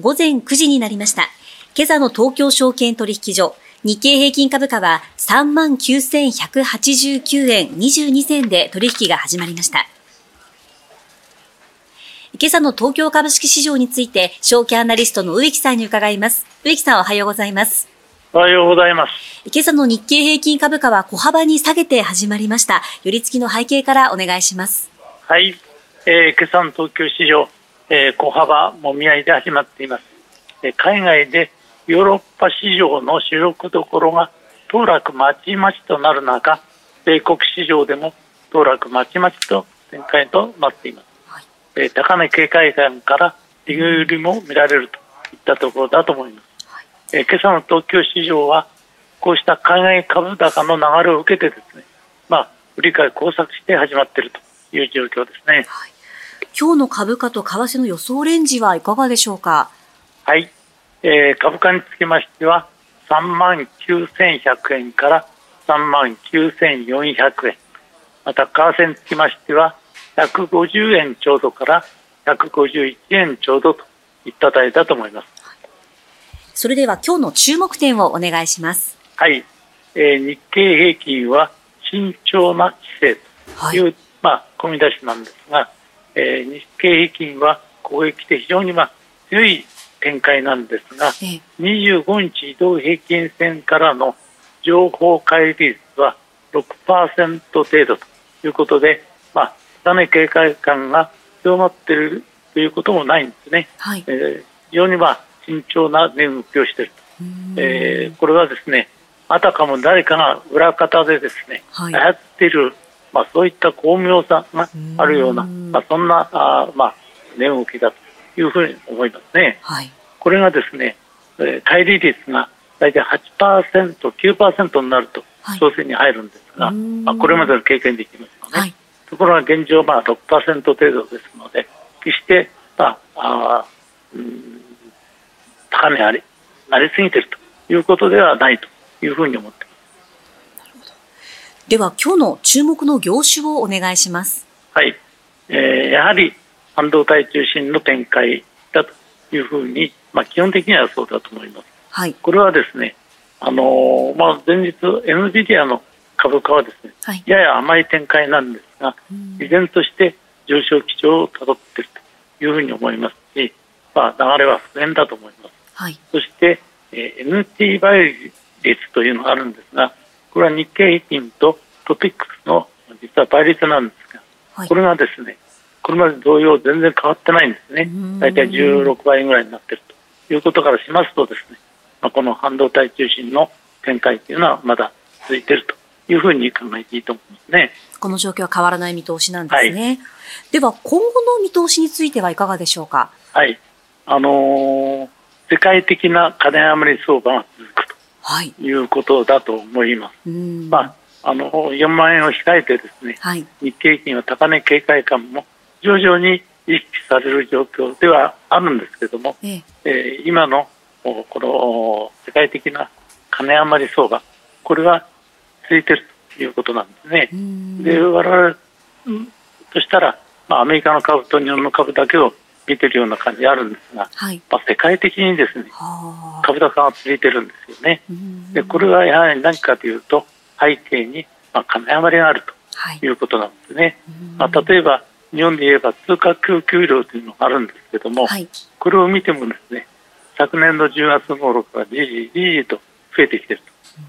午前9時になりました。今朝の東京証券取引所、日経平均株価は39,189円22銭で取引が始まりました。今朝の東京株式市場について、証券アナリストの植木さんに伺います。植木さんおはようございます。おはようございます。今朝の日経平均株価は小幅に下げて始まりました。寄り付きの背景からお願いします。はい。えー、今朝の東京市場、えー、小幅もみ合いで始まっています。えー、海外でヨーロッパ市場の主力どころが当落まちまちとなる中、米国市場でも当落まちまちと展開となっています。はい、えー、高値警戒感から利売りも見られるといったところだと思います。はい、えー、今朝の東京市場はこうした海外株高の流れを受けてですね、まあ、売り買い工作して始まっているという状況ですね。はい今日の株価と為替の予想レンジはいかがでしょうか？はい、えー、株価につきましては3万9100円から3万9400円また為替につきましては150円ちょうどから151円ちょうどといった台だと思います。それでは今日の注目点をお願いします。はい、えー、日経平均は慎重な姿勢という、はい、まあ、込み出しなんですが、えー、日経平均は攻撃で非常に、まあ、強い展開なんですが、ええ、25日移動平均線からの情報乖離率は6%程度ということで、まあ、下値警戒感が強まっているということもないんですね。はい、えー、非常に、まあ、慎重な値動きをしていると。えー、これはですね、あたかも誰かが裏方でですね、はい、操っているまあ、そういった巧妙さがあるような、まあ、そんなあ、まあ、値動きだというふうに思いますね。はい、これがですね、えー、乖離率が大体8%、9%になると調整に入るんですが、はい、まあ、これまでの経験できますよね。はい、ところが現状、まあ、6%程度ですので、決して、まあ、あうん高値あり、なりすぎているということではないというふうに思っています。では今日の注目の業種をお願いします。はい、えー、やはり半導体中心の展開だというふうに、まあ、基本的にはそうだと思います。はい、これはですね、あのー、まあ、前日 NVIDIA の株価はですね、はい、やや甘い展開なんですが、依然として上昇基調をたどっているというふうに思いますし、まあ、流れは不変だと思います。はい、そして、えー、NT 倍率というのがあるんですが、これは日経平均とトピックスの実は倍率なんですが、はい、これがですね、これまで同様全然変わってないんですね。大体16倍ぐらいになっているということからしますとですね、まあ、この半導体中心の展開というのはまだ続いているというふうに考えていいと思いますね。この状況は変わらない見通しなんですね。はい、では今後の見通しについてはいかがでしょうか？はい。あのー、世界的な金余り相場がい、いうことだと思います。まあ、あの4万円を控えてですね、はい、日経平均は高値警戒感も徐々に意識される状況ではあるんですけれども、ええ。ー、今のこの世界的な金余り相場、これは続いているということなんですね。で我々としたら、まあ、アメリカの株と日本の株だけを見てるような感じあるんですが、はい、まあ、世界的にですね株高が続いてるんですよね。でこれはやはり何かというと背景に、まあ、金余りがあるとい。うことなんですね。はい、まあ、例えば日本で言えば通貨供給量というのがあるんですけども、はい、これを見てもですね昨年の10月頃からじりじりと増えてきている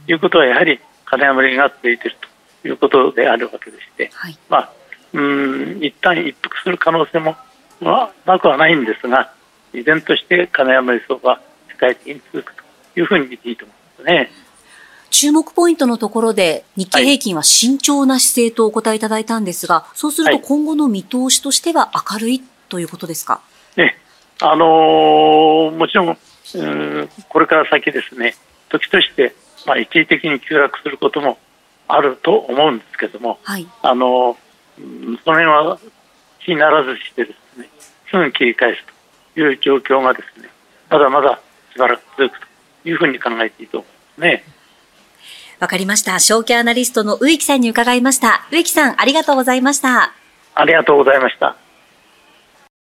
ということはやはり金余りが続いているということであるわけでして、まあうん一旦一服する可能性もはなくはないんですが、依然として金山理想は世界的に続くというふうに見ていいと思いますね。注目ポイントのところで日経平均は慎重な姿勢とお答えいただいたんですが、はい、そうすると今後の見通しとしては明るいということですか？ね、あのー、もちろん、うん、これから先ですね、時として、まあ、一時的に急落することもあると思うんですけども、はい、あのー、その辺は気にならずしてですすぐ切り返すという状況がですねまだまだしばらく続くというふうに考えていいと思いますね。わかりました。証券アナリストの植木さんに伺いました。植木さん、ありがとうございました。ありがとうございました。